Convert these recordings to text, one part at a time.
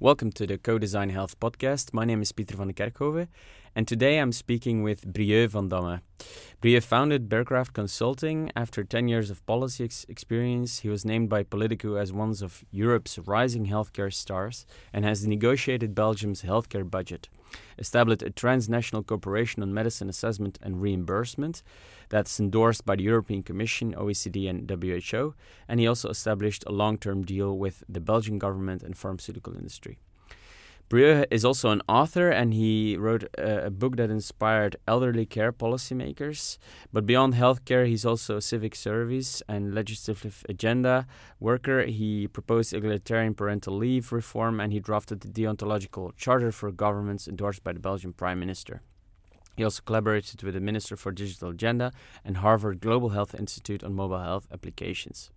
Welcome to the Co-Design Health podcast. My name is Pieter van de Kerkhove, and today I'm speaking with Brieux van Damme. Brieux founded Bearcraft Consulting. After 10 years of policy ex- experience, he was named by Politico as one of Europe's rising healthcare stars and has negotiated Belgium's healthcare budget, established a transnational cooperation on medicine assessment and reimbursement that's endorsed by the European Commission, OECD, and WHO, and he also established a long term deal with the Belgian government and pharmaceutical industry. Brieux is also an author and he wrote a, a, book that inspired elderly care policymakers. But beyond healthcare, he's also a civic service and legislative agenda worker. He proposed egalitarian parental leave reform and he drafted the deontological charter for governments endorsed by the Belgian Prime Minister. He also collaborated with the Minister for Digital Agenda and Harvard Global Health Institute on mobile health applications.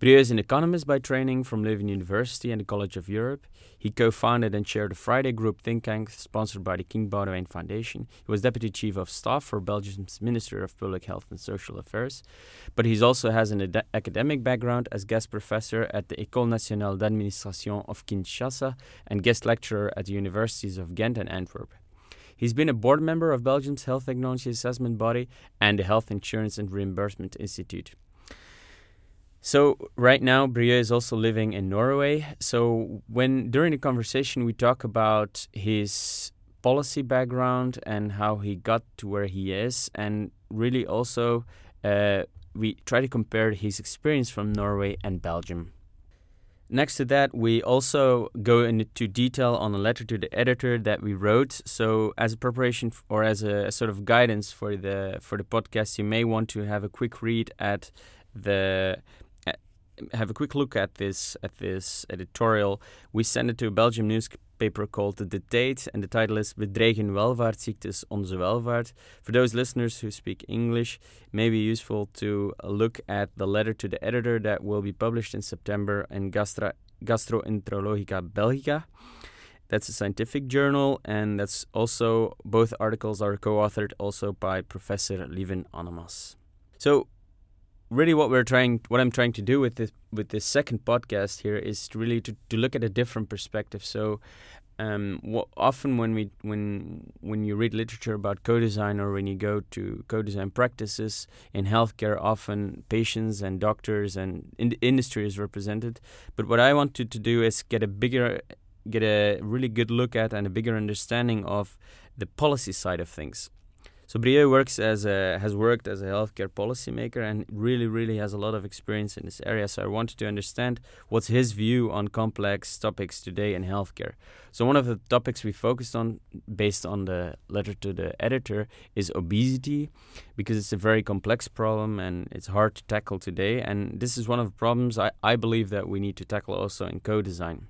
Brieux is an economist by training from Leuven University and the College of Europe. He co founded and chaired the Friday Group think tank sponsored by the King Baudouin Foundation. He was Deputy Chief of Staff for Belgium's Minister of Public Health and Social Affairs. But he also has an ad- academic background as guest professor at the École Nationale d'Administration of Kinshasa and guest lecturer at the universities of Ghent and Antwerp. He's been a board member of Belgium's health technology assessment body and the Health Insurance and Reimbursement Institute. So right now, Brieux is also living in Norway. So when during the conversation we talk about his policy background and how he got to where he is, and really also uh, we try to compare his experience from Norway and Belgium. Next to that, we also go into detail on a letter to the editor that we wrote. So, as a preparation or as a, sort of guidance for the for the podcast, you may want to have a quick read at the have a quick look at this at this editorial. We sent it to a Belgium newspaper paper called The Date, and the title is Bedreigen welvaartziektes onze welvaart. For those listeners who speak English, it may be useful to look at the letter to the editor that will be published in September in Gastra- Gastroenterologica Belgica. That's a scientific journal, and that's also both articles are co-authored also by Professor Lieven Annemans. So really what we're trying what i'm trying to do with this with this second podcast here is really to, to look at a different perspective. So um, what, often when we when when you read literature about co-design or when you go to co-design practices in healthcare often patients and doctors and in industry is represented. But what i wanted to do is get a bigger get a really good look at and a bigger understanding of the policy side of things so Brieux works as a, has worked as a healthcare policymaker and really, really has a lot of experience in this area. So I wanted to understand what's his view on complex topics today in healthcare. So one of the topics we focused on, based on the letter to the editor, is obesity, because it's a very complex problem and it's hard to tackle today. And this is one of the problems I, I believe that we need to tackle also in co-design.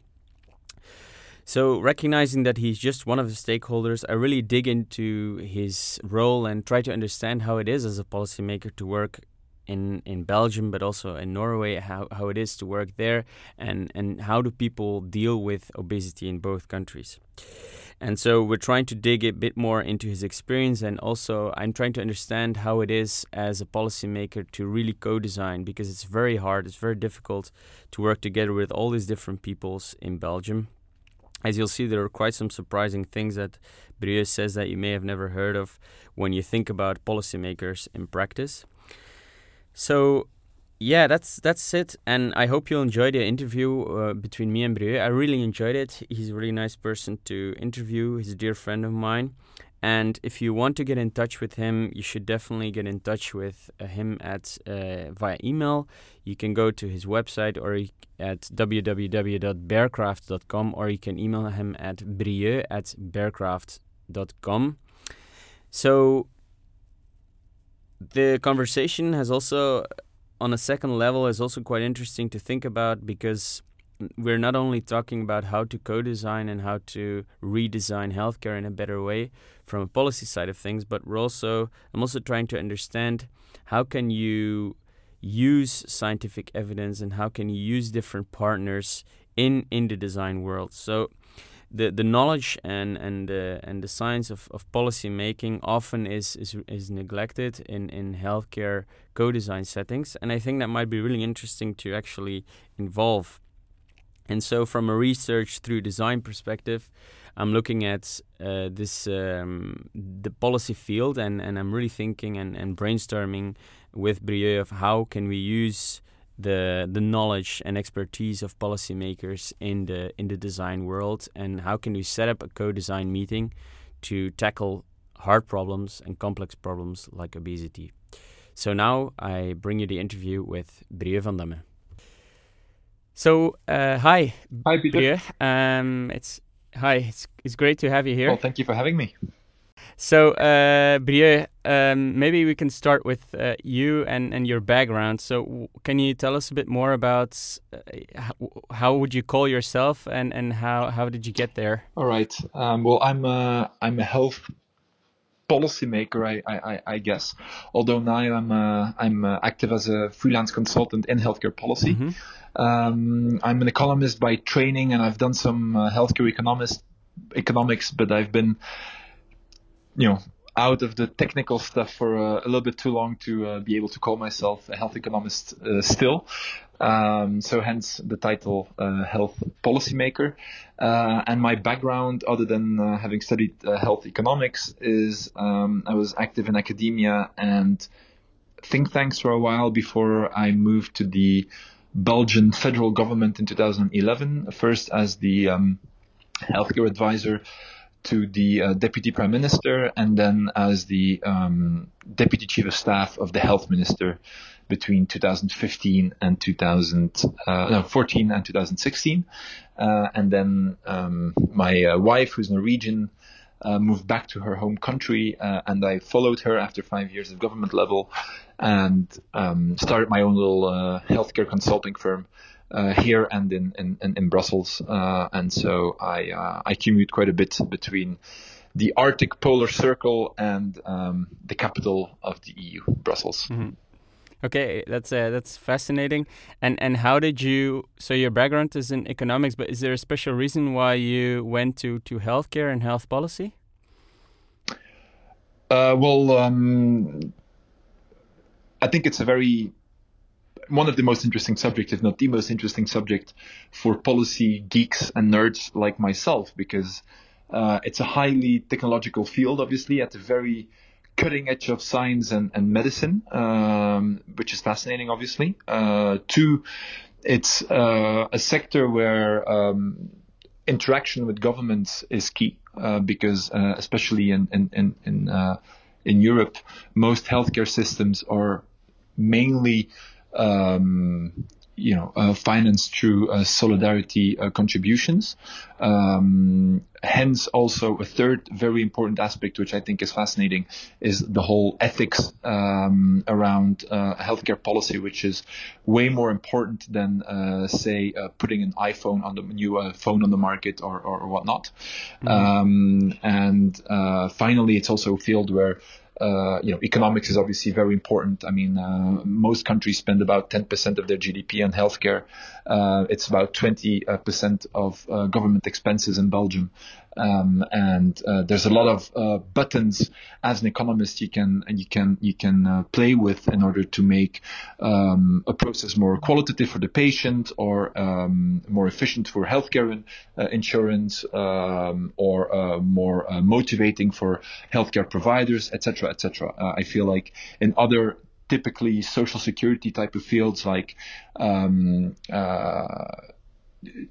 So, recognizing that he's just one of the stakeholders, I really dig into his role and try to understand how it is as a policymaker to work in, in Belgium, but also in Norway, how, how it is to work there, and, and how do people deal with obesity in both countries. And so we're trying to dig a bit more into his experience, and also I'm trying to understand how it is as a policymaker to really co design because it's very hard, it's very difficult to work together with all these different peoples in Belgium as you'll see, there are quite some surprising things that Brieux says that you may have never heard of when you think about policymakers in practice. So, yeah, that's that's it, and I hope you'll enjoy the interview uh, between me and Brieux. I really enjoyed it. He's a really nice person to interview. He's a dear friend of mine, and if you want to get in touch with him, you should definitely get in touch with uh, him at uh, via email. You can go to his website or at www.bearcraft.com or you can email him at brieux at bearcraft.com. So the conversation has also on a second level is also quite interesting to think about because we're not only talking about how to co-design and how to redesign healthcare in a better way from a policy side of things, but we're also I'm also trying to understand how can you use scientific evidence and how can you use different partners in in the design world. So the the knowledge and and the and the science of, of policy making often is, is is neglected in in healthcare co-design settings and I think that might be really interesting to actually involve And so, from a research through design perspective, I'm looking at uh, this um, the policy field, and, and I'm really thinking and, and brainstorming with Brieux of how can we use the the knowledge and expertise of policymakers in the in the design world, and how can we set up a co-design meeting to tackle hard problems and complex problems like obesity. So now I bring you the interview with Brieux van Damme. So, uh, hi. Hi, Peter. Um, it's hi. It's it's great to have you here. Well, thank you for having me. So, uh, Brieux, um, maybe we can start with uh, you and, and your background. So, can you tell us a bit more about uh, how, how, would you call yourself and, and how, how did you get there? All right. Um, well, I'm a, I'm a health policymaker, I, I, I guess. Although now I'm uh, I'm uh, active as a freelance consultant in healthcare policy. Mm-hmm. Um, I'm an economist by training, and I've done some uh, healthcare economist economics, but I've been, you know, out of the technical stuff for uh, a little bit too long to uh, be able to call myself a health economist uh, still. Um, so hence the title uh, health policymaker. Uh, and my background, other than uh, having studied health economics, is um, I was active in academia and think tanks for a while before I moved to the Belgian federal government in 2011. First as the um, healthcare advisor to the uh, deputy prime minister and then as the um, deputy chief of staff of the health minister between 2015 and 2014 uh, and 2016. Uh, and then um, my uh, wife, who's Norwegian, uh, moved back to her home country, uh, and I followed her after five years of government level, and um, started my own little healthcare consulting firm here and in in, in Brussels. and so I I commute quite a bit between the Arctic polar circle and um, the capital of the EU, Brussels. Mm-hmm. Okay, that's uh, that's fascinating. And and how did you? So your background is in economics, but is there a special reason why you went to to healthcare and health policy? Uh, well, um, I think it's a very one of the most interesting subjects, if not the most interesting subject, for policy geeks and nerds like myself, because uh, it's a highly technological field, obviously, at the very cutting edge of science and, and medicine, um, which is fascinating, obviously. Uh, two, it's uh, a sector where um, interaction with governments is key uh, because, uh, especially in in in in, uh, in, Europe, most healthcare systems are mainly um, you know, uh, financed through uh, solidarity uh, contributions. Um, hence, also a third very important aspect, which I think is fascinating, is the whole ethics um, around uh, healthcare policy, which is way more important than, uh, say, uh, putting an iPhone on the new phone on the market or, or, or whatnot. Mm-hmm. Um, and finally, it's also a field where uh, you know, economics is obviously very important. I mean, uh, most countries spend about 10% of their GDP on healthcare. Uh, it's about 20% of uh, government expenses in Belgium. Um, and uh, there's a lot of uh, buttons as an economist you can you can you can play with in order to make um, a process more qualitative for the patient or um, more efficient for healthcare in, insurance um, or more motivating for healthcare providers, etc., etc. I feel like in other typically social security type of fields like um,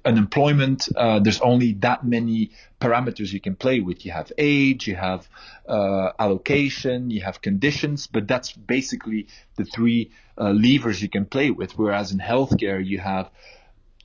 unemployment, uh, there's only that many parameters you can play with. You have age, you have uh, allocation, you have conditions, but that's basically the three uh, levers you can play with. Whereas in healthcare, you have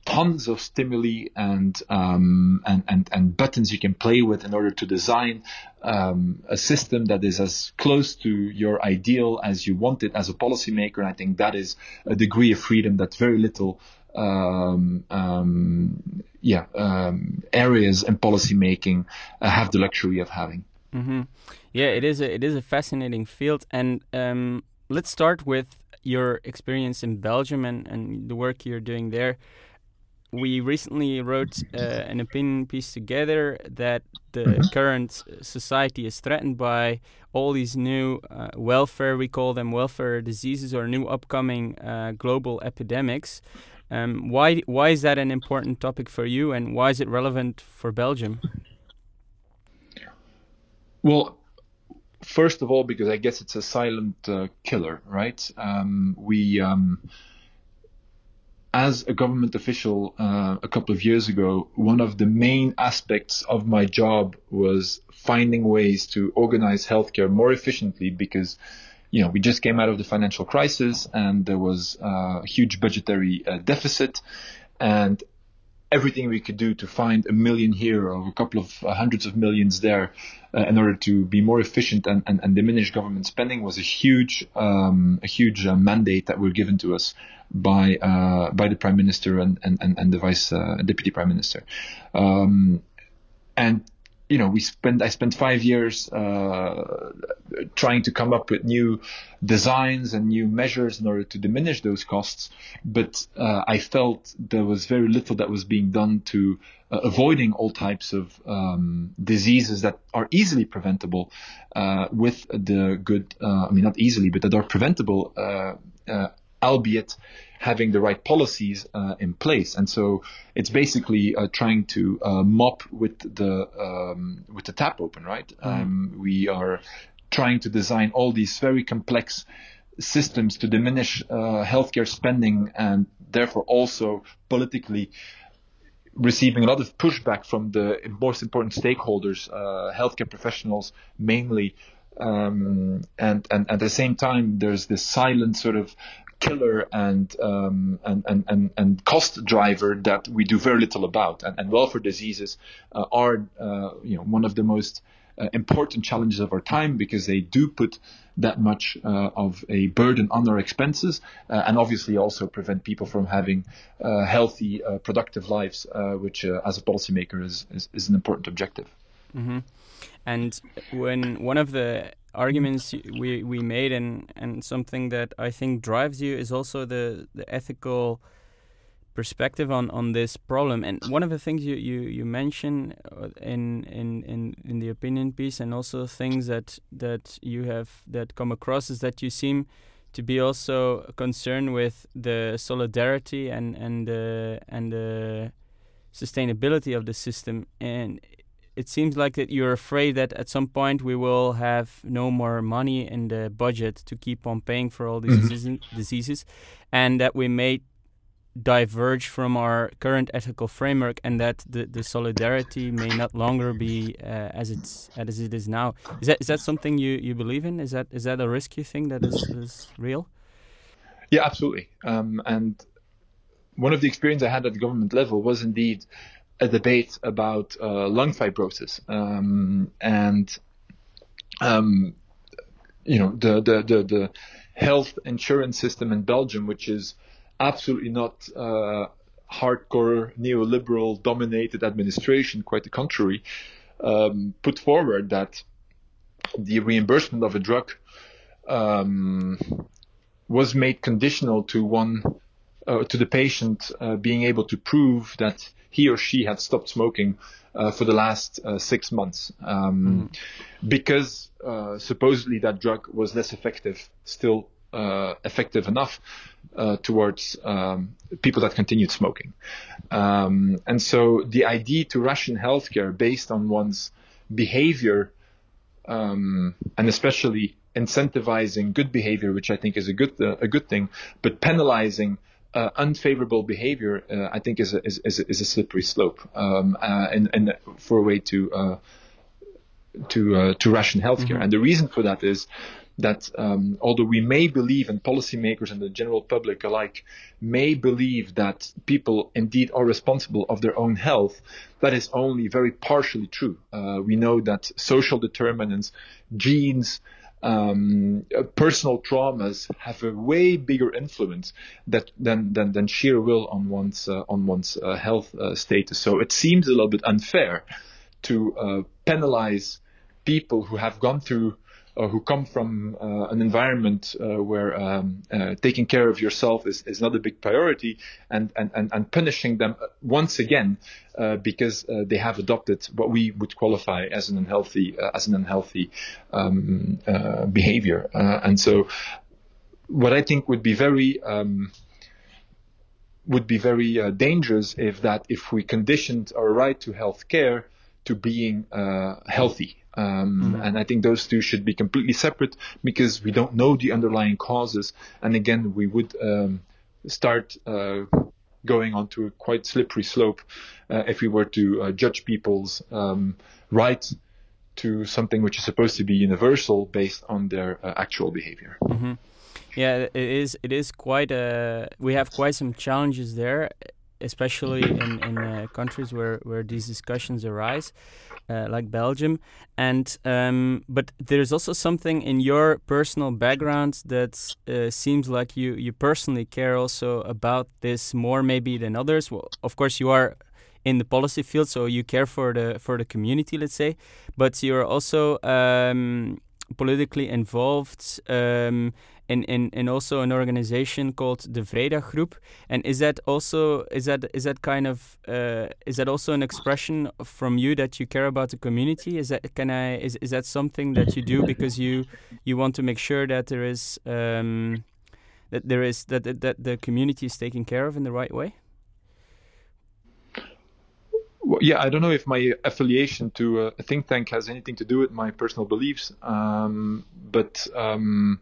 tons of stimuli and, um, and, and, and buttons you can play with in order to design um, a system that is as close to your ideal as you want it as a policymaker. And I think that is a degree of freedom that very little um, um, yeah, um, areas in policymaking uh, have the luxury of having. Mm-hmm. Yeah, it is a it is a fascinating field, and um, let's start with your experience in Belgium and, and the work you're doing there. We recently wrote uh, an opinion piece together that the mm-hmm. current society is threatened by all these new uh, welfare, we call them welfare diseases or new upcoming uh, global epidemics Um, why why is that an important topic for you, and why is it relevant for Belgium? Well, first of all, because I guess it's a silent uh, killer, right? Um, we, um, as a government official uh, a couple of years ago, one of the main aspects of my job was finding ways to organize healthcare more efficiently because you know, we just came out of the financial crisis and there was uh, a huge budgetary uh, deficit. And everything we could do to find a million here or a couple of uh, hundreds of millions there uh, in order to be more efficient and, and, and diminish government spending was a huge um, a huge uh, mandate that were given to us by uh, by the prime minister and and, and the vice deputy prime minister. Um, and you know, we spent I spent five years uh, trying to come up with new designs and new measures in order to diminish those costs, but uh, I felt there was very little that was being done to uh, avoiding all types of um, diseases that are easily preventable uh, with the good. Uh, I mean, not easily, but that are preventable, uh, albeit having the right policies uh, in place. And so it's basically uh, trying to uh, mop with the um, with the tap open, right? Mm. Um, we are trying to design all these very complex systems to diminish uh, healthcare spending and therefore also politically receiving a lot of pushback from the most important stakeholders, uh, healthcare professionals mainly, um, and, and at the same time, there's this silent sort of killer and, um, and, and, and, and, cost driver that we do very little about. And, and welfare diseases uh, are uh, you know, one of the most uh, important challenges of our time because they do put that much uh, of a burden on our expenses uh, and obviously also prevent people from having uh, healthy, productive lives, which as a policymaker is, is, is an important objective. Mm-hmm. And when one of the arguments we, we made and, and something that I think drives you is also the, the ethical perspective on, on this problem. And one of the things you, you, you mention uh, in, in, in, in the opinion piece and also things that, that you have that come across is that you seem to be also concerned with the solidarity and, and, and the sustainability of the system. And it seems like that you're afraid that at some point we will have no more money in the budget to keep on paying for all these mm-hmm. diseases, and that we may diverge from our current ethical framework, and that the, the solidarity may not longer be uh, as it's as it is now. Is that is that something you, you believe in? Is that is that a risk you think that is, is real? Yeah, absolutely. Um, and one of the experience I had at the government level was indeed a debate about uh, lung fibrosis. Um, and um, you know the, the, the the health insurance system in Belgium, which is absolutely not uh, hardcore neoliberal dominated administration, quite the contrary, um, put forward that the reimbursement of a drug um, was made conditional to one uh, to the patient uh, being able to prove that he or she had stopped smoking uh, for the last uh, six months um, mm. because uh, supposedly that drug was less effective, still uh, effective enough uh, towards um, people that continued smoking. Um, and so the idea to ration healthcare based on one's behavior um, and especially incentivizing good behavior, which I think is a good a good thing, but penalizing uh, unfavorable behavior, uh, I think, is a, is, is, a, is a slippery slope, um, uh, and, and for a way to uh, to uh, to ration healthcare. Mm-hmm. And the reason for that is that um, although we may believe, and policymakers and the general public alike may believe that people indeed are responsible of their own health, that is only very partially true. Uh, we know that social determinants, genes, um, personal traumas have a way bigger influence that, than, than, than sheer will on one's, uh, on one's uh, health uh, status. So it seems a little bit unfair to uh, penalize people who have gone through or who come from uh, an environment uh, where um, uh, taking care of yourself is, is not a big priority and, and, and, and punishing them once again uh, because uh, they have adopted what we would qualify as an unhealthy uh, as an unhealthy um, behavior. and so what I think would be very um, would be very uh, dangerous if that if we conditioned our right to health care to being uh, healthy. Um, mm-hmm. And I think those two should be completely separate because we don't know the underlying causes. And again, we would um, start uh, going onto a quite slippery slope uh, if we were to uh, judge people's um, right to something which is supposed to be universal based on their uh, actual behavior. Mm-hmm. Yeah, it is. It is quite a. We have quite some challenges there, especially in in uh, countries where where these discussions arise, uh, like Belgium. And um, but there's also something in your personal background that uh, seems like you you personally care also about this more maybe than others. Well, of course you are in the policy field, so you care for the for the community, let's say, but you're also um, politically involved um, in, in, in also an organization called the Friday Group. And is that also is that is that kind of uh, is that also an expression from you that you care about the community? Is that can I is, is that something that you do because you you want to make sure that there is um, that there is that that the community is taken care of in the right way? Yeah, I don't know if my affiliation to a think tank has anything to do with my personal beliefs, um, but um,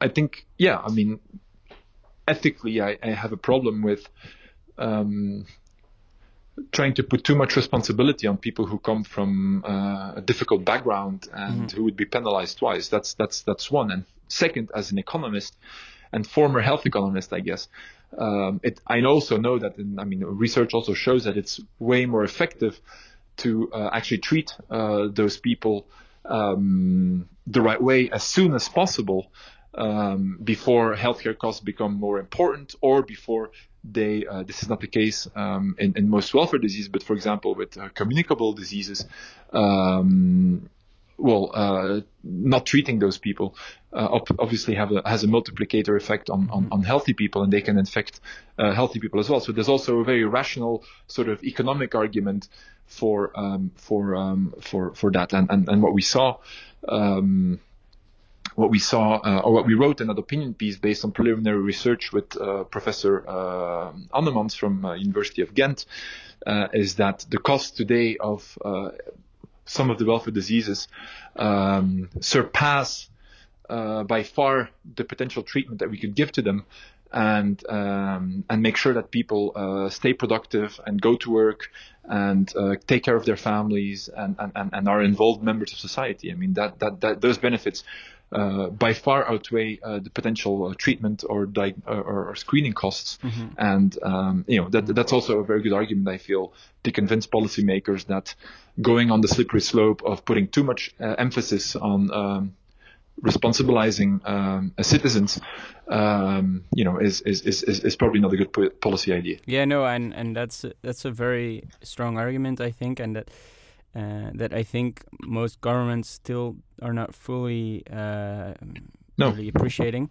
I think, yeah, I mean, ethically, I, I have a problem with um, trying to put too much responsibility on people who come from uh, a difficult background and mm-hmm. who would be penalized twice. That's that's that's one. And second, as an economist and former health economist, I guess, um, it, I also know that. In, I mean, research also shows that it's way more effective to uh, actually treat uh, those people um, the right way as soon as possible um, before healthcare costs become more important or before they uh, this is not the case um, in, in, most welfare diseases but for example with uh, communicable diseases um, well uh, not treating those people uh, obviously have a, has a multiplicator effect on, on, on, healthy people and they can infect uh, healthy people as well. So there's also a very rational sort of economic argument for um, for um, for for that. And, and, and what we saw um, what we saw uh, or what we wrote in that opinion piece based on preliminary research with uh, Professor uh, Annemans from uh, University of Ghent uh, is that the cost today of uh, some of the welfare diseases um, surpass by far the potential treatment that we could give to them and um, and make sure that people uh, stay productive and go to work and uh, take care of their families and, and, and are involved members of society. I mean that that, that those benefits uh, by far outweigh uh, the potential uh, treatment or, di- or, or, screening costs. Mm-hmm. And um, you know that that's also a very good argument I feel to convince policymakers that going on the slippery slope of putting too much uh, emphasis on um, responsibilizing um, citizens, um, you know, is, is, is, is probably not a good policy idea. Yeah, no, and, and that's that's a very strong argument, I think, and that uh, that I think most governments still are not fully uh, no. really appreciating.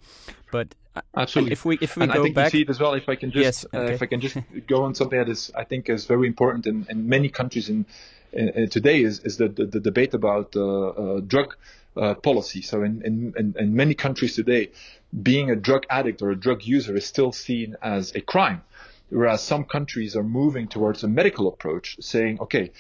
But uh, absolutely, if we if we and go I think back, you see it as well. If I can just yes, okay. uh, if I can just go on something that is I think is very important in, in many countries in, in, in today is is the the, the debate about uh, uh, drug. policy. So in, in, in many countries today, being a drug addict or a drug user is still seen as a crime whereas some countries are moving towards a medical approach, saying, okay,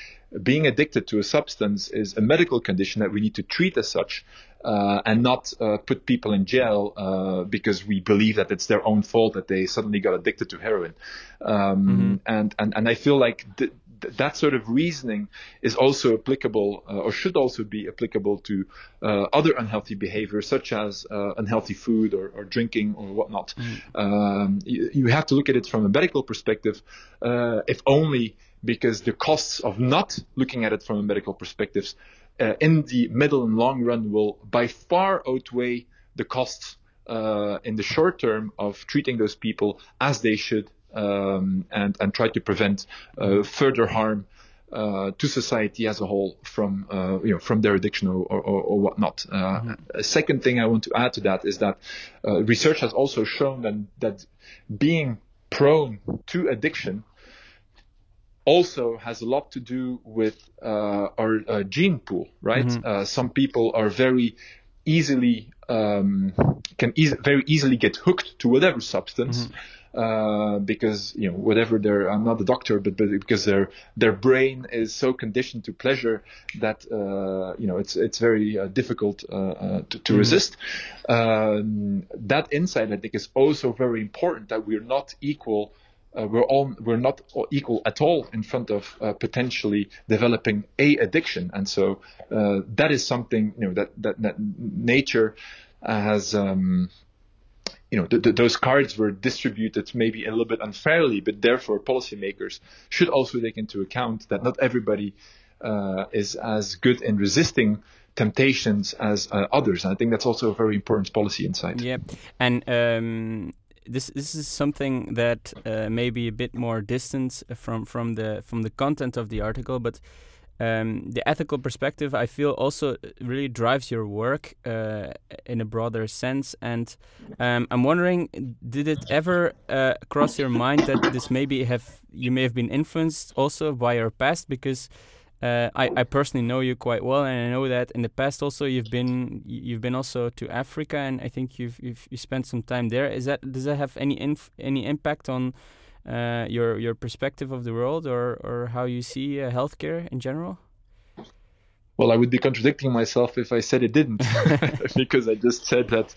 being addicted to a substance is a medical condition that we need to treat as such uh, and not uh, put people in jail uh, because we believe that it's their own fault that they suddenly got addicted to heroin. Um, mm-hmm. and, and, and I feel like th- that sort of reasoning is also applicable uh, or should also be applicable to uh, other unhealthy behaviors such as uh, unhealthy food or, or, drinking or whatnot. Mm. Um, you, you, have to look at it from a medical perspective, uh, if only because the costs of not looking at it from a medical perspective uh, in the middle and long run will by far outweigh the costs uh, in the short term of treating those people as they should um, and and try to prevent uh, further harm uh, to society as a whole from uh, you know from their addiction or, or, or whatnot. Uh, mm-hmm. A second thing I want to add to that is that uh, research has also shown that that being prone to addiction also has a lot to do with uh, our gene pool, right? Mm-hmm. some people are very easily um, can e- very easily get hooked to whatever substance. Mm-hmm. Uh, because you know whatever their I'm not a doctor, but, but because their their brain is so conditioned to pleasure that uh, you know it's it's very uh, difficult uh, uh, to, to mm-hmm. resist. Um, that insight I think is also very important that we're not equal. we're all we're not equal at all in front of potentially developing a addiction, and so that is something you know that that, that nature has. Um, you know, those cards were distributed maybe a little bit unfairly, but therefore policymakers should also take into account that not everybody uh, is as good in resisting temptations as uh, others. And I think that's also a very important policy insight. Yeah, and um, this this is something that uh, may be a bit more distant from from the from the content of the article, but um, the ethical perspective I feel also really drives your work uh, in a broader sense. And um, I'm wondering, did it ever uh, cross your mind that this maybe have you may have been influenced also by your past? Because uh, I, I personally know you quite well, and I know that in the past also you've been you've been also to Africa, and I think you've you've you spent some time there. Is that does that have any inf any impact on uh, your your perspective of the world or or how you see uh, healthcare in general? Well, I would be contradicting myself if I said it didn't, because I just said that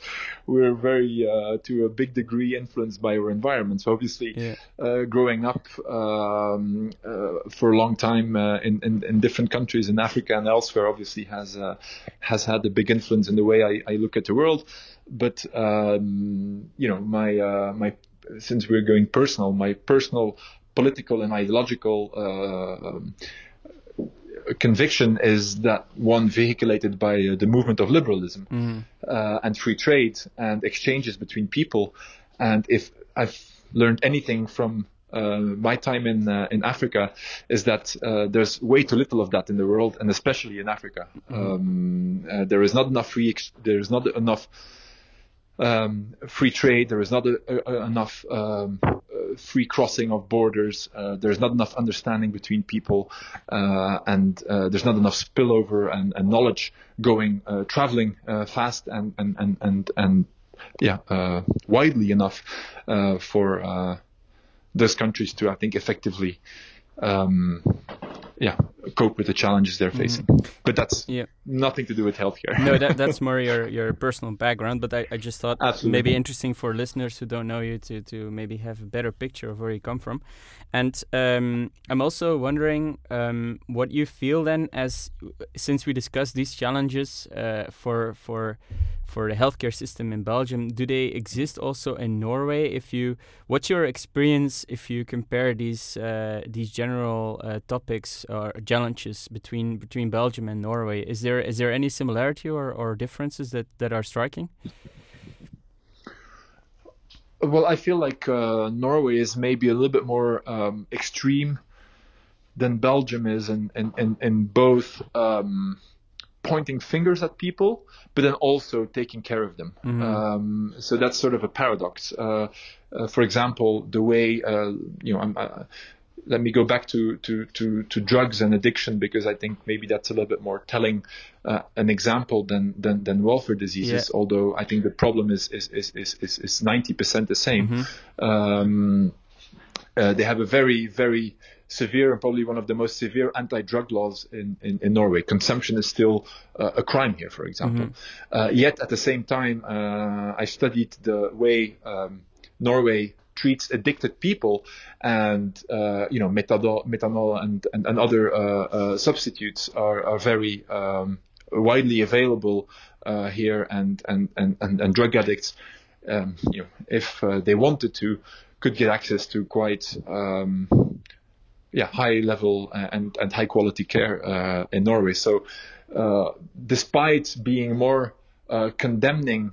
we're very, uh, to a big degree, influenced by our environment. So obviously, yeah. uh, growing up um, uh, for a long time uh, in, in, in different countries in Africa and elsewhere, obviously has uh, has had a big influence in the way I, I look at the world. But um, you know, my uh, my since we're going personal, my personal political and ideological uh, um, conviction is that one vehiculated by uh, the movement of liberalism mm. uh, and free trade and exchanges between people. And if I've learned anything from uh, my time in uh, in Africa is that uh, there's way too little of that in the world, and especially in Africa. Mm. Um, there is not enough free. Ex- there is not enough um, free trade. There is not a, a, enough um, uh, free crossing of borders. Uh, there's not enough understanding between people, uh, and uh, there's not enough spillover and, and knowledge going uh, traveling uh, fast and and and and, and yeah widely enough for those countries to I think effectively. Um, yeah, cope with the challenges they're mm-hmm. facing. Mm. But that's yeah. nothing to do with healthcare. no, that, that's more your, your personal background. But I, I just thought Absolutely. maybe interesting for listeners who don't know you to, to maybe have a better picture of where you come from. And um, I'm also wondering um, what you feel then, as since we discussed these challenges uh, for for for the healthcare system in Belgium, do they exist also in Norway? If you, what's your experience if you compare these uh, these general uh, topics or challenges between between Belgium and Norway? Is there is there any similarity or, or differences that, that are striking? Well, I feel like uh, Norway is maybe a little bit more um, extreme than Belgium is in in, in, in both. Um, pointing fingers at people, but then also taking care of them. Mm-hmm. Um, so that's sort of a paradox. Uh, uh, for example, the way uh, you know, uh, let me go back to, to, to, to, drugs and addiction because I think maybe that's a little bit more telling uh, an example than, than, than welfare diseases. Yeah. Although I think the problem is is is is is ninety percent the same. Mm-hmm. Um, uh, they have a very very severe and probably one of the most severe anti-drug laws in, in, in Norway. Consumption is still uh, a crime here, for example. Mm-hmm. Uh, yet at the same time, uh, I studied the way um, Norway treats addicted people and uh, you know methadone, methadone and, and, and other uh, uh, substitutes are, are very um, widely available here and, and, and, and, drug addicts um, you know if they wanted to could get access to quite um, yeah, high level uh, and, and high quality care uh, in Norway. So, uh, despite being more uh, condemning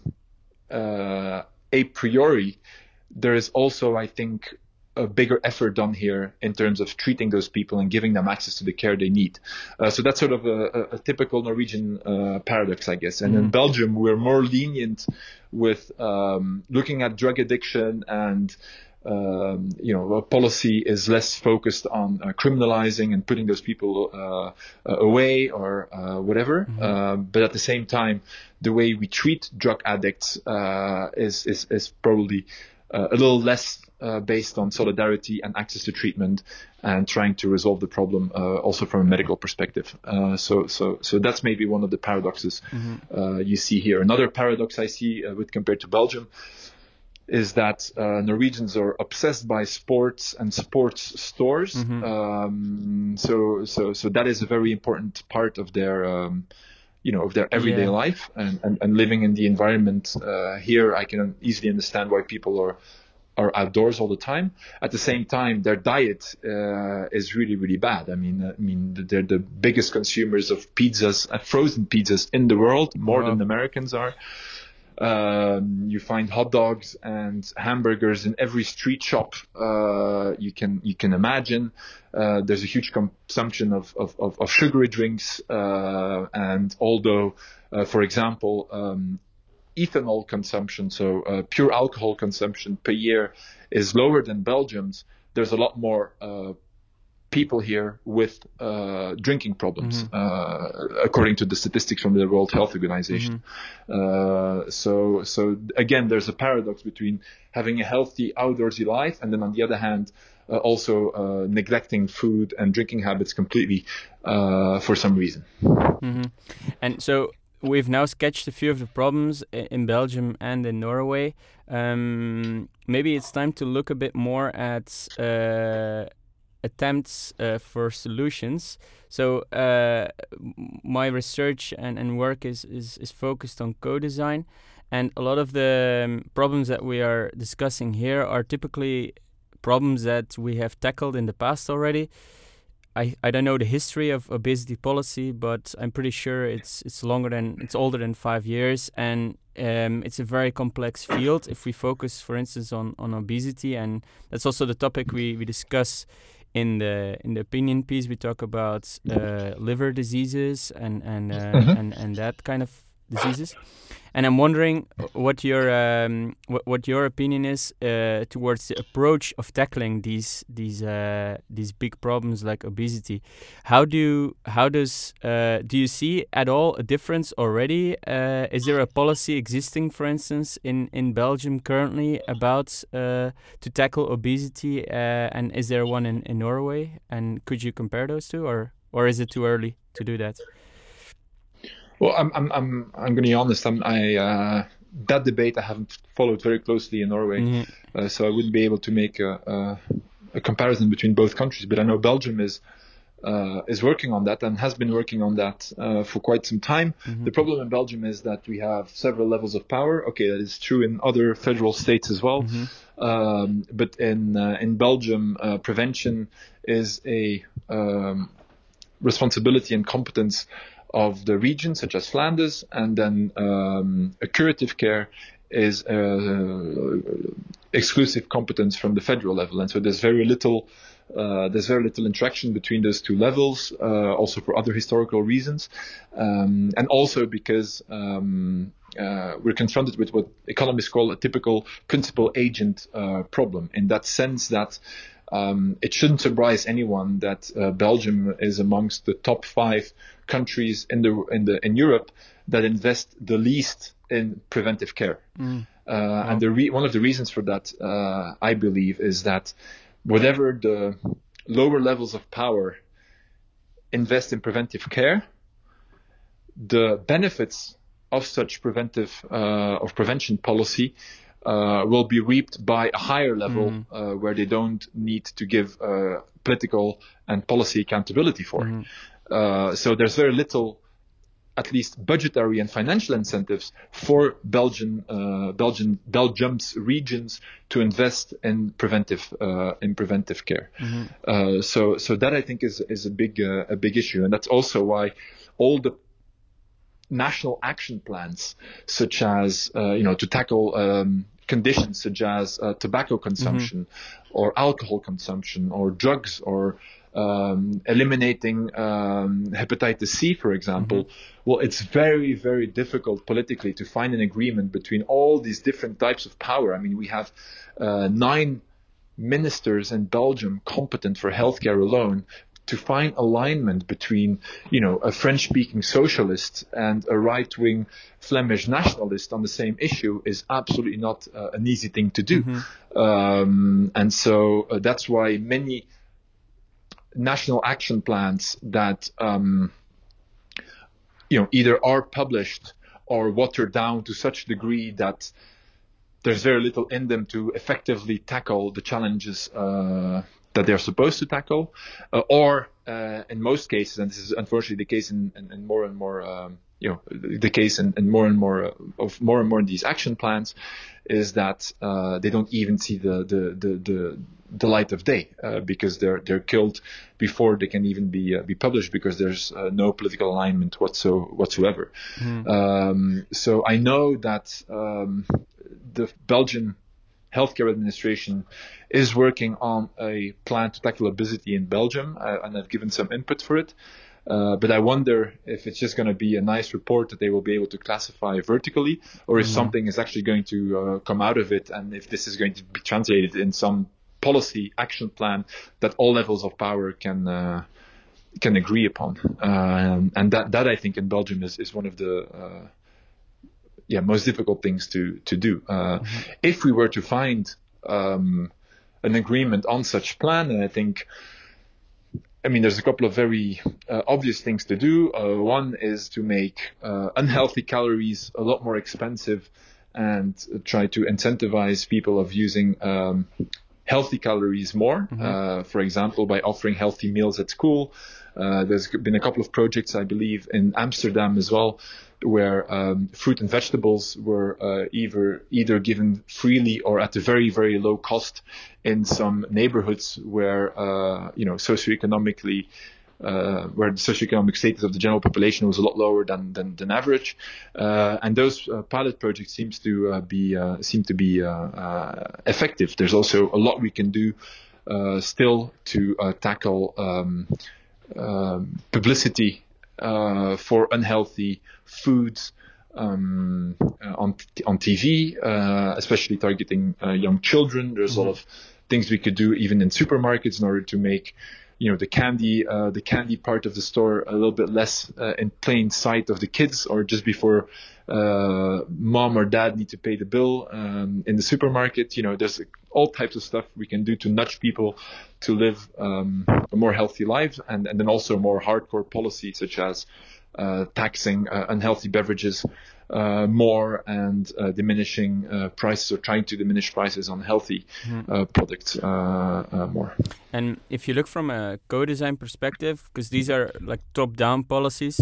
uh, a priori, there is also, I think, a bigger effort done here in terms of treating those people and giving them access to the care they need. Uh, so that's sort of a, a typical Norwegian paradox, I guess. And mm. in Belgium, we're more lenient with um, looking at drug addiction and um, you know, policy is less focused on uh, criminalizing and putting those people uh, uh away or uh, whatever. Mm-hmm. Um, but at the same time, the way we treat drug addicts uh, is, is, is probably a little less based on solidarity and access to treatment and trying to resolve the problem also from a medical perspective. so, so, so that's maybe one of the paradoxes mm-hmm. you see here. Another paradox I see with compared to Belgium is that uh, Norwegians are obsessed by sports and sports stores. Mm-hmm. Um, so, so, so that is a very important part of their, um, you know, of their everyday yeah. life and, and, and, living in the environment uh, here. I can easily understand why people are are outdoors all the time. At the same time, their diet uh, is really, really bad. I mean, I mean, they're the biggest consumers of pizzas, uh, frozen pizzas in the world, more wow. than Americans are. Um, you find hot dogs and hamburgers in every street shop uh, you can you can imagine. Uh, there's a huge consumption of of, of, of sugary drinks, uh, and although, uh, for example, um, ethanol consumption, so uh, pure alcohol consumption per year, is lower than Belgium's. There's a lot more uh, people here with uh, drinking problems, mm-hmm. uh, according to the statistics from the World Health Organization. Mm-hmm. Uh, so, so again, there's a paradox between having a healthy outdoorsy life and then, on the other hand, uh, also uh, neglecting food and drinking habits completely uh, for some reason. Mm-hmm. And so. We've now sketched a few of the problems in Belgium and in Norway. Um, maybe it's time to look a bit more at attempts uh, for solutions. So uh, my research and, and work is, is, is focused on co-design, and a lot of the um, problems that we are discussing here are typically problems that we have tackled in the past already. I, I don't know the history of obesity policy, but I'm pretty sure it's it's longer than it's older than five years, and um, it's a very complex field. If we focus, for instance, on, on obesity, and that's also the topic we, we discuss in the in the opinion piece we talk about uh, liver diseases and and, uh, mm-hmm. and and that kind of diseases and I'm wondering what your um, what, what your opinion is uh, towards the approach of tackling these these uh, these big problems like obesity. How do how does uh, do you see at all a difference already? Uh, is there a policy existing, for instance, in in Belgium currently about uh, to tackle obesity, uh, and is there one in, in Norway? And could you compare those two, or or is it too early to do that? Well, I'm I'm I'm I'm going to be honest. I'm, I uh, that debate I haven't followed very closely in Norway, mm-hmm. uh, so I wouldn't be able to make a, a, a, comparison between both countries. But I know Belgium is uh, is working on that and has been working on that uh, for quite some time. Mm-hmm. The problem in Belgium is that we have several levels of power. Okay, that is true in other federal states as well. Mm-hmm. Um, but in uh, in Belgium, uh, prevention is a um, responsibility and competence of the region, such as Flanders, and then um, a curative care is uh, exclusive competence from the federal level, and so there's very little. Uh, there's very little interaction between those two levels, uh, also for other historical reasons, um, and also because um, uh, we're confronted with what economists call a typical principal agent uh, problem, in that sense that um, it shouldn't surprise anyone that uh, Belgium is amongst the top five countries in the in the in Europe that invest the least in preventive care. Mm. Uh, wow. And the re- one of the reasons for that, uh, I believe, is that whatever the lower levels of power invest in preventive care, the benefits of such preventive uh, of prevention policy uh, will be reaped by a higher level mm. uh, where they don't need to give uh, political and policy accountability for. Mm. so there's very little, at least budgetary and financial incentives for Belgian, uh, Belgian, Belgium's regions to invest in preventive uh, in preventive care. Mm-hmm. so so that I think is is a big a big issue, and that's also why all the national action plans, such as uh, you know to tackle um, conditions such as uh, tobacco consumption, mm-hmm. or alcohol consumption, or drugs, or um, eliminating um, hepatitis C, for example. Mm-hmm. Well, it's very, very difficult politically to find an agreement between all these different types of power. I mean, we have uh, nine ministers in Belgium competent for healthcare alone to find alignment between, you know, a French-speaking socialist and a right-wing Flemish nationalist on the same issue is absolutely not uh, an easy thing to do. Mm-hmm. Um, and so uh, that's why many national action plans that, um, you know, either are published or watered down to such a degree that there's very little in them to effectively tackle the challenges uh, that they're supposed to tackle, uh, or uh, in most cases, and this is unfortunately the case in, in, in more and more, um, you know, the case in, in, more and more uh, of more and more of these action plans, is that uh, they don't even see the the the, the the light of day uh, because they're they're killed before they can even be uh, be published because there's uh, no political alignment whatso, whatsoever. Mm. Um, so I know that um, the Belgian healthcare administration is working on a plan to tackle obesity in Belgium, uh, and I've given some input for it. Uh, but I wonder if it's just going to be a nice report that they will be able to classify vertically, or if mm-hmm. something is actually going to uh, come out of it, and if this is going to be translated in some policy action plan that all levels of power can uh, can agree upon. Um, and that that I think in Belgium is, is one of the uh, yeah most difficult things to to do. Uh, mm-hmm. If we were to find um, an agreement on such plan, and I think. I mean, there's a couple of very uh, obvious things to do. Uh, one is to make uh, unhealthy calories a lot more expensive and try to incentivize people of using um, healthy calories more. Mm-hmm. Uh, for example, by offering healthy meals at school. Uh, there's been a couple of projects, I believe, in Amsterdam as well, where um, fruit and vegetables were uh, either either given freely or at a very very low cost in some neighborhoods where uh, you know socioeconomically uh, where the socioeconomic status of the general population was a lot lower than than, than average, uh, and those uh, pilot projects seems to uh, be uh, seem to be effective. There's also a lot we can do still to tackle um, um, publicity for unhealthy foods. Um, on on TV, uh, especially targeting young children. There's mm-hmm. a lot of things we could do even in supermarkets in order to make you know the candy uh, the candy part of the store a little bit less uh, in plain sight of the kids or just before uh, mom or dad need to pay the bill um, in the supermarket you know there's all types of stuff we can do to nudge people to live um, a more healthy life and, and then also more hardcore policy such as uh, taxing uh, unhealthy beverages more and uh, diminishing uh, prices or trying to diminish prices on healthy mm. products more. And if you look from a co-design perspective, because these are like top-down policies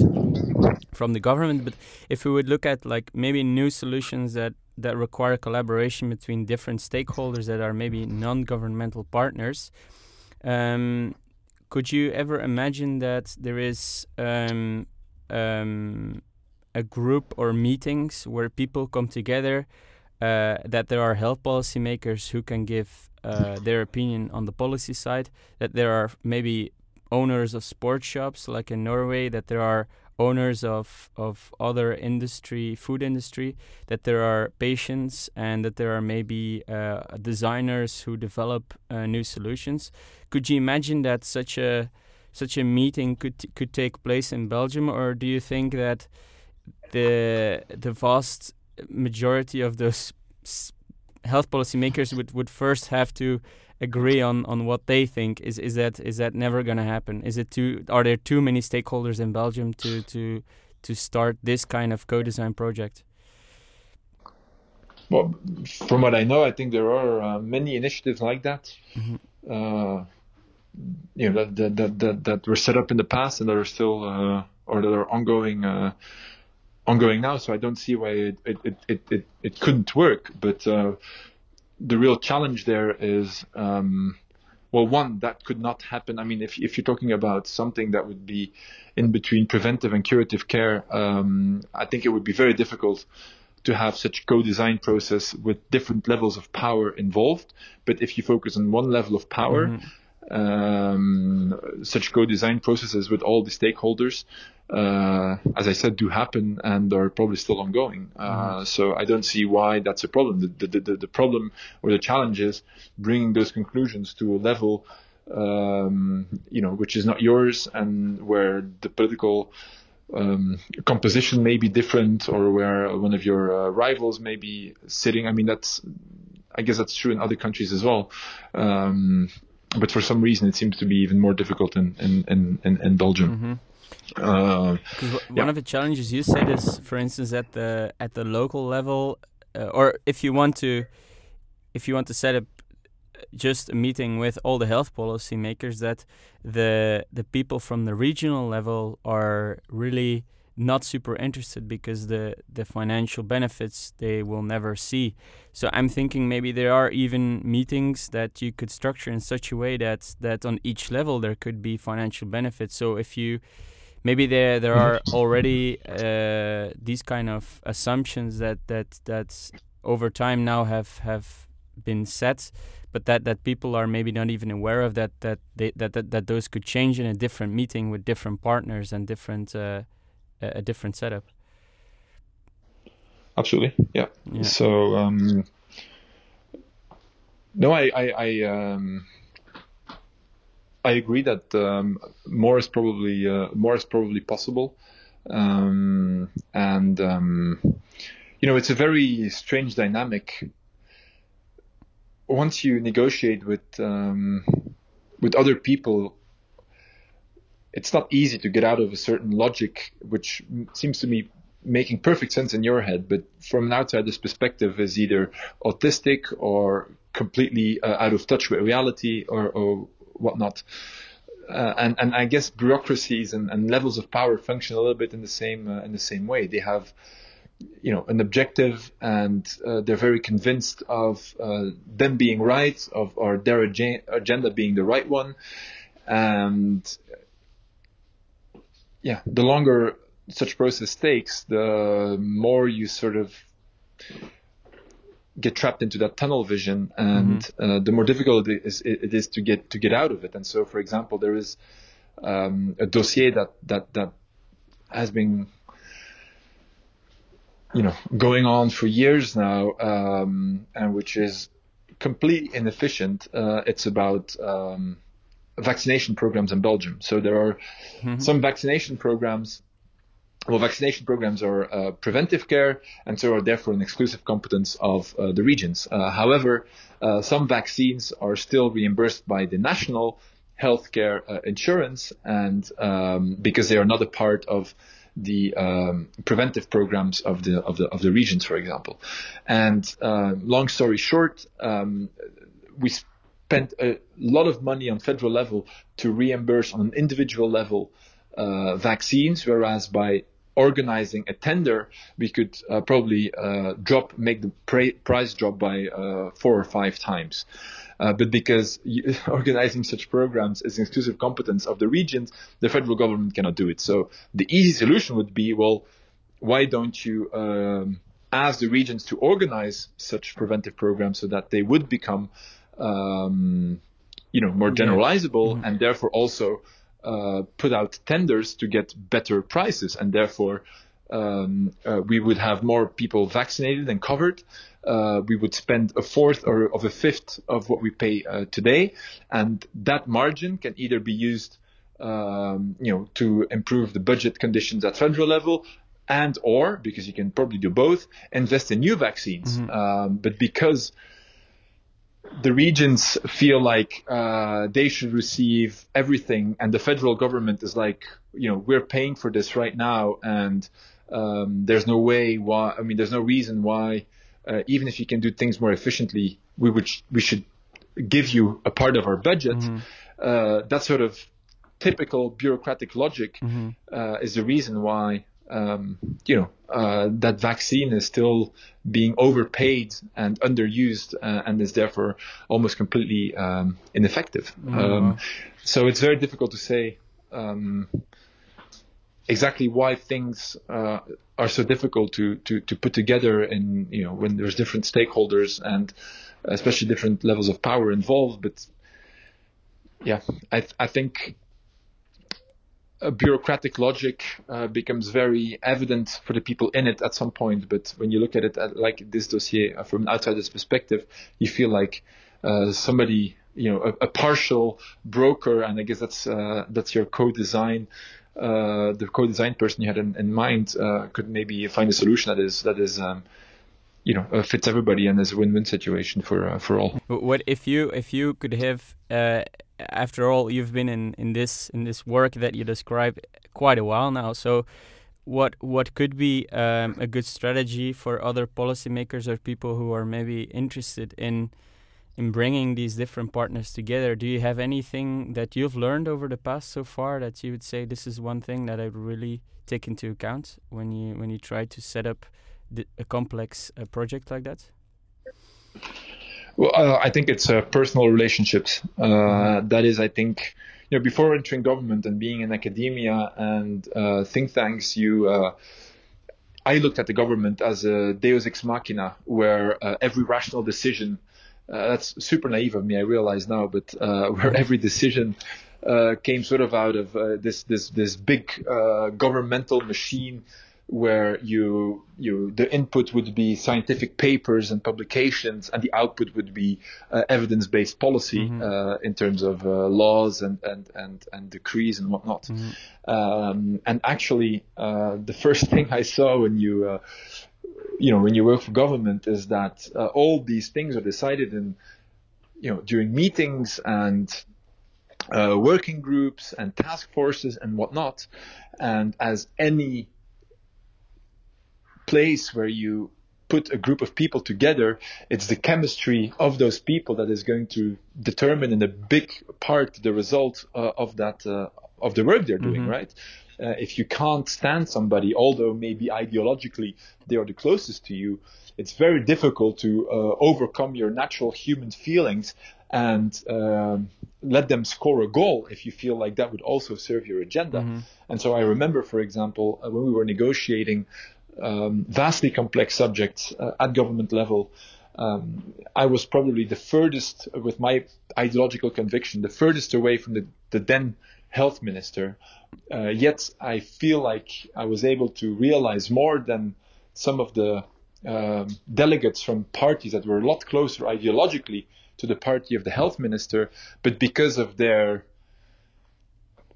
from the government, but if we would look at like maybe new solutions that that require collaboration between different stakeholders that are maybe non-governmental partners. Um, could you ever imagine that there is um, um, a group or meetings where people come together, uh, that there are health policymakers who can give uh, their opinion on the policy side, that there are maybe owners of sports shops like in Norway, that there are owners of, of other industry, food industry, that there are patients and that there are maybe uh, designers who develop uh, new solutions. Could you imagine that such a such a meeting could could take place in Belgium, or do you think that the the vast majority of those health policymakers would, would first have to agree on, on what they think. Is is that is that never going to happen? Is it too? Are there too many stakeholders in Belgium to to to start this kind of co-design project? Well, from what I know, I think there are uh, many initiatives like that. Mm-hmm. Uh, you know that, that that that were set up in the past and that are still uh, or that are ongoing uh, ongoing now, so I don't see why it it it it, it, couldn't work. But uh, the real challenge there is, um, well, one that could not happen. I mean, if if you're talking about something that would be in between preventive and curative care, um, I think it would be very difficult to have such co-design process with different levels of power involved. But if you focus on one level of power. Mm-hmm um, such co-design processes with all the stakeholders, uh, as I said, do happen and are probably still ongoing. Uh, mm-hmm. So I don't see why that's a problem. The, the, the, the, problem or the challenge is bringing those conclusions to a level, um, you know, which is not yours and where the political um, composition may be different or where one of your uh, rivals may be sitting. I mean, that's, I guess that's true in other countries as well. Um, but for some reason, it seems to be even more difficult in in in, in Belgium. Mm-hmm. Uh, one yeah. of the challenges you said is, for instance, at the at the local level, uh, or if you want to, if you want to set up just a meeting with all the health policy makers, that the the people from the regional level are really not super interested because the the financial benefits they will never see. So I'm thinking maybe there are even meetings that you could structure in such a way that that on each level there could be financial benefits. So if you maybe there there are already uh, these kind of assumptions that that that over time now have have been set but that that people are maybe not even aware of that that they, that, that that those could change in a different meeting with different partners and different uh, a different setup. Absolutely, yeah. yeah. So um, no, I I I, um, I agree that um, more is probably uh, more is probably possible, um, and um, you know it's a very strange dynamic. Once you negotiate with um, with other people it's not easy to get out of a certain logic, which seems to me making perfect sense in your head, but from an outsider's perspective is either autistic or completely uh, out of touch with reality or, or whatnot. Uh, and, and I guess bureaucracies and, and, levels of power function a little bit in the same uh, in the same way. They have, you know, an objective, and uh, they're very convinced of uh, them being right, of or their agenda being the right one, and yeah, the longer such process takes, the more you sort of get trapped into that tunnel vision, and mm-hmm. uh, the more difficult it is, it is to get to get out of it. And so, for example, there is um, a dossier that that that has been you know going on for years now, um, and which is completely inefficient. Uh, it's about um, vaccination programs in Belgium. So there are mm-hmm. some vaccination programs. Well, vaccination programs are uh, preventive care and so are therefore an exclusive competence of uh, the regions. Uh, however, uh, some vaccines are still reimbursed by the national healthcare uh, insurance and um, because they are not a part of the um, preventive programs of the of the of the regions, for example. And uh, long story short, um, we spent a lot of money on federal level to reimburse on an individual level uh, vaccines, whereas by organizing a tender, we could uh, probably uh, drop, make the pra- price drop by uh, four or five times. Uh, but because organizing such programs is an exclusive competence of the regions, the federal government cannot do it. So the easy solution would be, well, why don't you um, ask the regions to organize such preventive programs so that they would become um, you know, more generalizable mm-hmm. and therefore also uh, put out tenders to get better prices and therefore um, uh, we would have more people vaccinated and covered. Uh, we would spend a fourth or of a fifth of what we pay uh, today, and that margin can either be used, um, you know, to improve the budget conditions at federal level, and or because you can probably do both, invest in new vaccines. Mm-hmm. Um, but because the regions feel like uh, they should receive everything, and the federal government is like, you know, we're paying for this right now, and um, there's no way why. I mean, there's no reason why, uh, even if you can do things more efficiently, we would we should give you a part of our budget. Mm-hmm. Uh, that sort of typical bureaucratic logic mm-hmm. Uh, is the reason why um, you know, uh, that vaccine is still being overpaid and underused uh, and is therefore almost completely um, ineffective. Mm. Um, so it's very difficult to say um, exactly why things uh, are so difficult to, to, to put together and, you know, when there's different stakeholders and especially different levels of power involved. But yeah, I th- I think a bureaucratic logic uh, becomes very evident for the people in it at some point. But when you look at it at, like this dossier uh, from an outsider's perspective, you feel like uh, somebody, you know, a, a, partial broker, and I guess that's uh, that's your co-design. Uh, the co-design person you had in, in mind uh, could maybe find a solution that is that is um, you know uh, fits everybody and is a win-win situation for uh, for all. What if you if you could have uh, after all, you've been in, in this in this work that you describe quite a while now. So, what what could be um, a good strategy for other policymakers or people who are maybe interested in in bringing these different partners together? Do you have anything that you've learned over the past so far that you would say this is one thing that I really take into account when you when you try to set up a complex uh, project like that? Well, uh, I think it's uh, personal relationships. Uh, mm-hmm. that is, I think, you know, before entering government and being in academia and uh, think tanks, you. Uh, I looked at the government as a deus ex machina, where uh, every rational decision. that's super naive of me, I realize now, but where every decision came sort of out of this this this big governmental machine where you you the input would be scientific papers and publications, and the output would be uh, evidence-based policy mm-hmm. uh, in terms of uh, laws and, and and and decrees and whatnot. Mm-hmm. Um, and actually, uh, the first thing I saw when you uh, you know when you work for government is that uh, all these things are decided in you know during meetings and working groups and task forces and whatnot. And as any place where you put a group of people together, it's the chemistry of those people that is going to determine in a big part the result uh, of that uh, of the work they're doing, mm-hmm. right? Uh, if you can't stand somebody, although maybe ideologically they are the closest to you, it's very difficult to uh, overcome your natural human feelings and um, let them score a goal if you feel like that would also serve your agenda. Mm-hmm. And so I remember, for example, uh, when we were negotiating um, vastly complex subjects uh, at government level. Um, I was probably the furthest, with my ideological conviction, the furthest away from the, the then health minister. Uh, yet I feel like I was able to realize more than some of the um, delegates from parties that were a lot closer ideologically to the party of the health minister, but because of their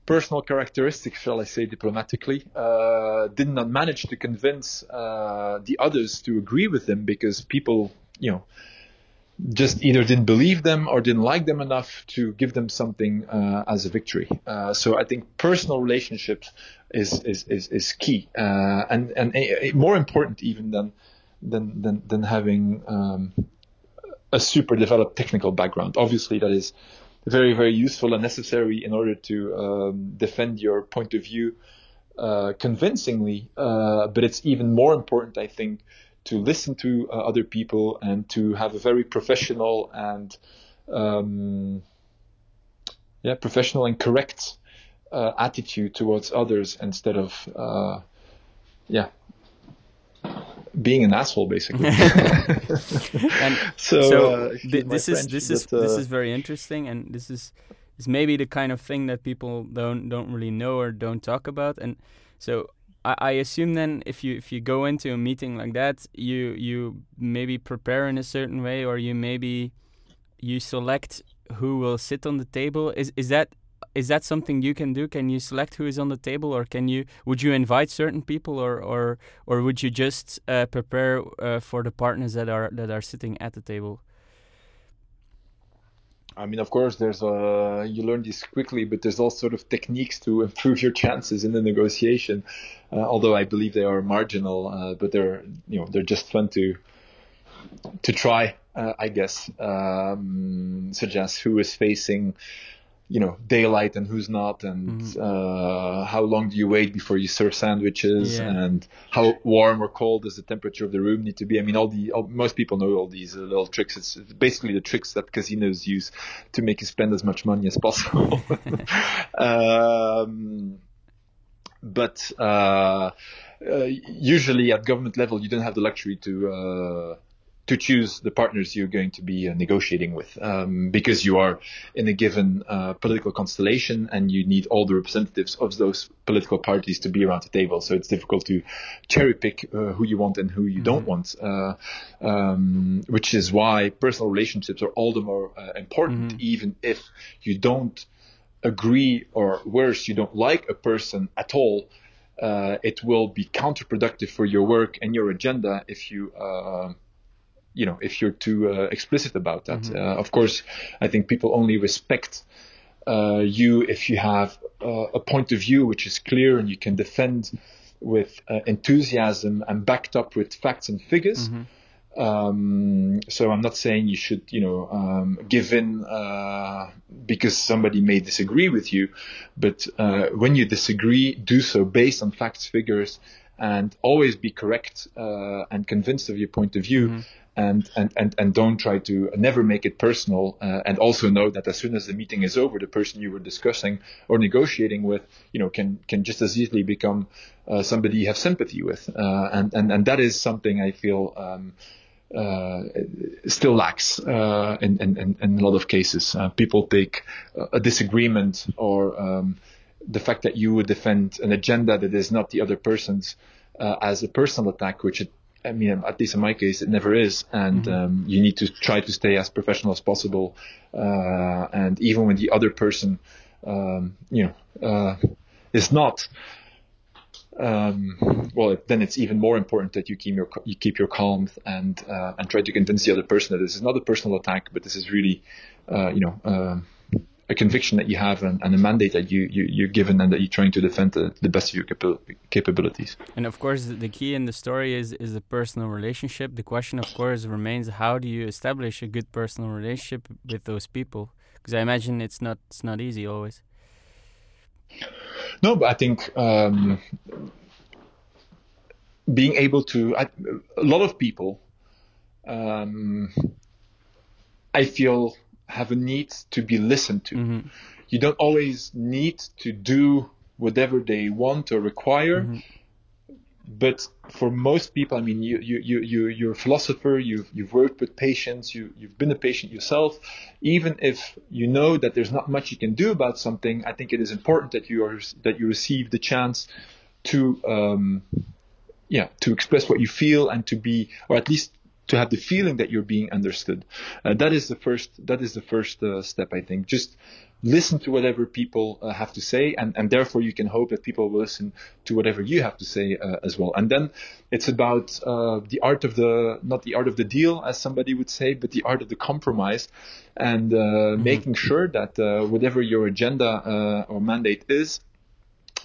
personal characteristics, shall I say diplomatically, uh, did not manage to convince uh, the others to agree with them because people, you know, just either didn't believe them or didn't like them enough to give them something uh, as a victory. Uh, so I think personal relationships is is is, is key uh, and and a, a more important even than than than, than having um, a super developed technical background. Obviously, that is very, very useful and necessary in order to um, defend your point of view uh, convincingly. Uh, but it's even more important, I think, to listen to uh, other people and to have a very professional and um, yeah, professional and correct uh, attitude towards others instead of uh, yeah being an asshole basically. and so, so uh, th this is French, this is but, uh, this is very interesting, and this is is maybe the kind of thing that people don't don't really know or don't talk about. And so I, I assume then if you if you go into a meeting like that, you you maybe prepare in a certain way, or you maybe you select who will sit on the table. Is is that is that something you can do? Can you select who is on the table, or can you would you invite certain people, or or or would you just uh, prepare uh, for the partners that are that are sitting at the table? I mean, of course, there's uh, you learn this quickly, but there's all sort of techniques to improve your chances in the negotiation. Uh, although I believe they are marginal, uh, but they're you know they're just fun to to try, uh, I guess. Um, suggest who is facing you know daylight and who's not and mm-hmm. uh, how long do you wait before you serve sandwiches yeah. and how warm or cold does the temperature of the room need to be i mean all the all, most people know all these uh, little tricks it's, basically the tricks that casinos use to make you spend as much money as possible um, but uh, uh, usually at government level you don't have the luxury to uh, to choose the partners you're going to be uh, negotiating with um, because you are in a given uh, political constellation and you need all the representatives of those political parties to be around the table. So it's difficult to cherry pick uh, who you want and who you mm-hmm. don't want, uh, um, which is why personal relationships are all the more uh, important, mm-hmm. even if you don't agree or worse, you don't like a person at all. Uh, it will be counterproductive for your work and your agenda if you you know if you're too uh, explicit about that. Mm-hmm. Uh, of course, I think people only respect uh, you if you have uh, a point of view which is clear and you can defend with uh, enthusiasm and backed up with facts and figures. Mm-hmm. Um, so I'm not saying you should, you know, um, give in uh, because somebody may disagree with you, but when you disagree, do so based on facts, figures, and always be correct and convinced of your point of view. Mm-hmm and, and, and, and don't try to never make it personal. Uh, and also know that as soon as the meeting is over, the person you were discussing or negotiating with, you know, can, can just as easily become uh, somebody you have sympathy with. Uh, and, and, and that is something I feel, um, uh, still lacks uh, in, in, in, a lot of cases. Uh, people take a disagreement or um, the fact that you would defend an agenda that is not the other person's as a personal attack, which it I mean, at least in my case, it never is, and mm-hmm. um, you need to try to stay as professional as possible. Uh, and even when the other person, um, you know, uh, is not, um, well, then it's even more important that you keep your you keep your calm and uh, and try to convince the other person that this is not a personal attack, but this is really, uh, you know um, a conviction that you have and, and a mandate that you, you you're given and that you're trying to defend the, the best of your capa- capabilities. And of course, the key in the story is is the personal relationship. The question, of course, remains: How do you establish a good personal relationship with those people? Because I imagine it's not it's not easy always. No, but I think um, being able to I, a lot of people, um, I feel have a need to be listened to. Mm-hmm. You don't always need to do whatever they want or require. Mm-hmm. But for most people, I mean, you, you, you, you, you're a philosopher, you've, you've worked with patients, you, you've been a patient yourself. Even if you know that there's not much you can do about something, I think it is important that you are, that you receive the chance to, um, yeah, to express what you feel and to be, or at least to have the feeling that you're being understood. Uh, that is the first. That is the first uh, step, I think. Just listen to whatever people uh, have to say, and, and therefore you can hope that people will listen to whatever you have to say uh, as well. And then it's about uh, the art of the not the art of the deal, as somebody would say, but the art of the compromise, and uh, mm-hmm. making sure that whatever your agenda or mandate is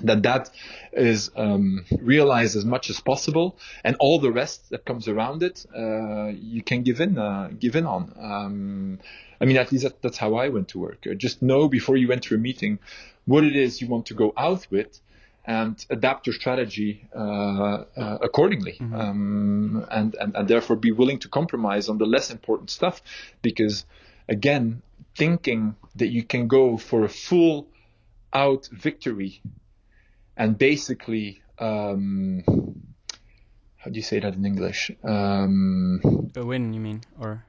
that that is um, realized as much as possible, and all the rest that comes around it, uh, you can give in, uh, give in on. Um, I mean, at least that, that's how I went to work. Uh, just know before you enter a meeting what it is you want to go out with, and adapt your strategy uh, uh, accordingly, mm-hmm. um, and, and and therefore be willing to compromise on the less important stuff, because again, thinking that you can go for a full out victory and basically, um, how do you say that in English? Um, a win, you mean, or?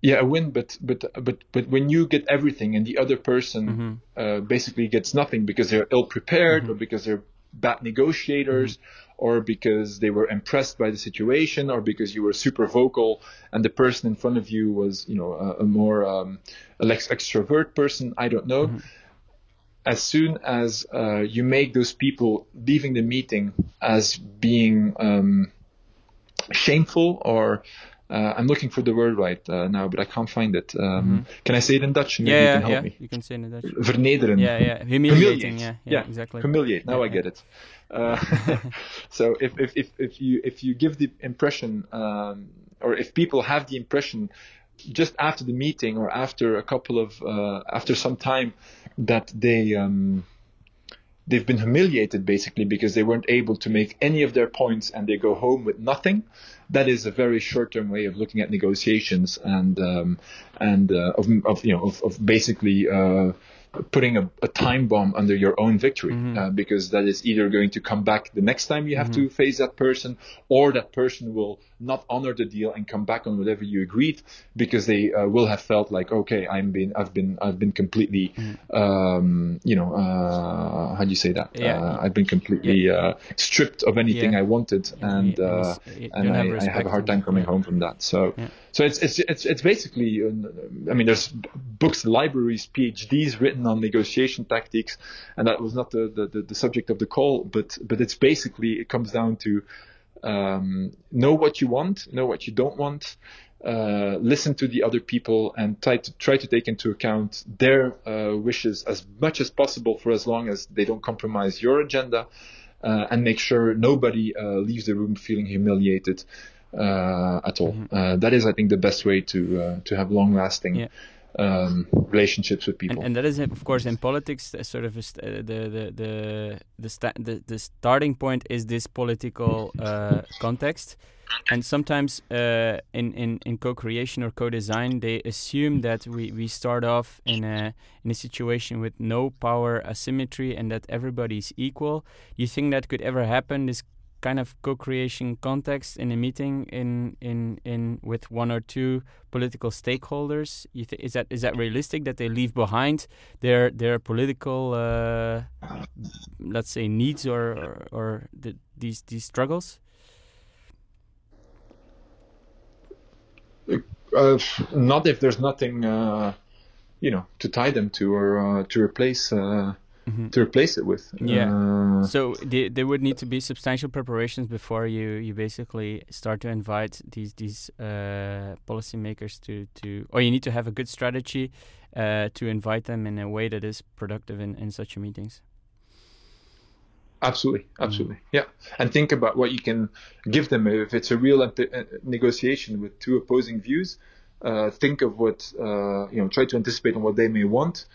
Yeah, a win, but but but but when you get everything and the other person mm-hmm. uh, basically gets nothing because they're ill prepared mm-hmm. or because they're bad negotiators mm-hmm. or because they were impressed by the situation or because you were super vocal and the person in front of you was you know a, a more um, a less extrovert person i don't know mm-hmm as soon as uh, you make those people leaving the meeting as being um, shameful or uh, I'm looking for the word right uh, now, but I can't find it. Um, mm-hmm. Can I say it in Dutch? Maybe yeah, you can help yeah, me. you can say it in Dutch. Vernederen. Yeah, yeah. Humiliating. Yeah, yeah, yeah, exactly. Humiliate. Now yeah, I get it. Uh, so if, if, if, if you if you give the impression, um, or if people have the impression just after the meeting or after a couple of uh, after some time that they um, they've been humiliated basically because they weren't able to make any of their points and they go home with nothing. That is a very short-term way of looking at negotiations and um, and uh, of, of, you know of, of basically uh, putting a, a, time bomb under your own victory mm-hmm. uh, because that is either going to come back the next time you have mm-hmm. to face that person or that person will not honor the deal and come back on whatever you agreed because they uh, will have felt like okay I'm been I've been I've been completely mm-hmm. um, you know uh, how do you say that yeah. Uh, I've been completely yeah. Uh, stripped of anything yeah. I wanted and uh, and I, I, have a hard time coming home from that so so it's it's it's, it's basically I mean there's books libraries PhDs written written on negotiation tactics, and that was not the, the, the subject of the call, but but it's basically it comes down to um, know what you want, know what you don't want, uh, listen to the other people, and try to try to take into account their uh, wishes as much as possible for as long as they don't compromise your agenda, uh, and make sure nobody uh, leaves the room feeling humiliated. Uh, at all. Mm-hmm. Uh, that is, I think, the best way to to have long-lasting yeah um, relationships with people. And, and, that is, of course, in politics, sort of st- uh, the the the the, sta- the, the starting point is this political uh, context. And sometimes uh, in, in, in co-creation or co-design, they assume that we, we start off in a in a situation with no power asymmetry and that everybody's equal. You think that could ever happen? This kind of co-creation context in a meeting in in in with one or two political stakeholders? Is that is that realistic that they leave behind their their political uh, let's say needs or or, or the, these these struggles? Uh, not if there's nothing uh, you know to tie them to or uh, to replace uh, mm-hmm. to replace it with. Yeah. Uh, so the, there would need to be substantial preparations before you you basically start to invite these these uh, policymakers to to or you need to have a good strategy uh, to invite them in a way that is productive in in such meetings. Absolutely, mm-hmm. absolutely, mm-hmm. yeah. And think about what you can give them if it's a real uh, negotiation with two opposing views. Uh, think of what uh, you know. Try to anticipate on what they may want,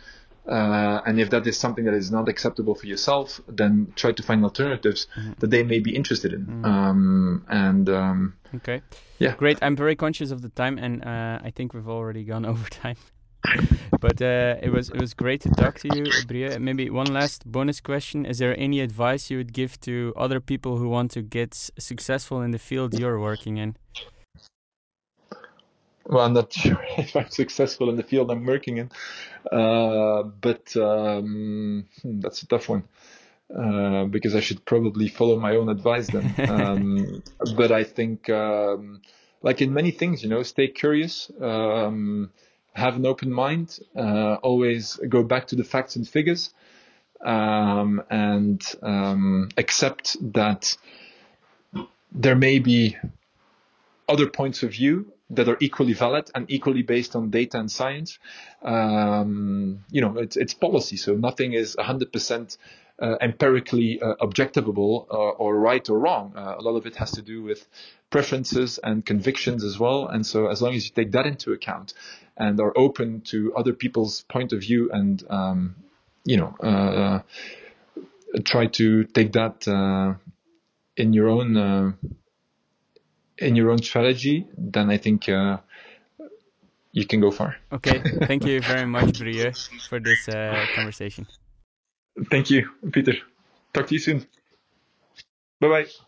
uh, and if that is something that is not acceptable for yourself, then try to find alternatives mm-hmm. that they may be interested in. Mm-hmm. Um, and um, okay, yeah, great. I'm very conscious of the time, and uh, I think we've already gone over time. but uh, it was it was great to talk to you, Brieux. Maybe one last bonus question: Is there any advice you would give to other people who want to get successful in the field you're working in? Well, I'm not sure if I'm successful in the field I'm working in, uh, but um, hmm, that's a tough one uh, because I should probably follow my own advice then. Um, but I think, um, like in many things, you know, stay curious, um, have an open mind, uh, always go back to the facts and figures, um, and um, accept that there may be other points of view that are equally valid and equally based on data and science. Um, you know, it's, it's policy, so nothing is 100% uh, empirically uh, objectivable uh, or right or wrong. Uh, a lot of it has to do with preferences and convictions as well. And so, as long as you take that into account and are open to other people's point of view and, um, you know, uh, try to take that in your own in your own strategy, then I think uh, you can go far. Okay, thank you very much, Brieux, for this uh, conversation. Thank you, Peter. Talk to you soon. Bye bye.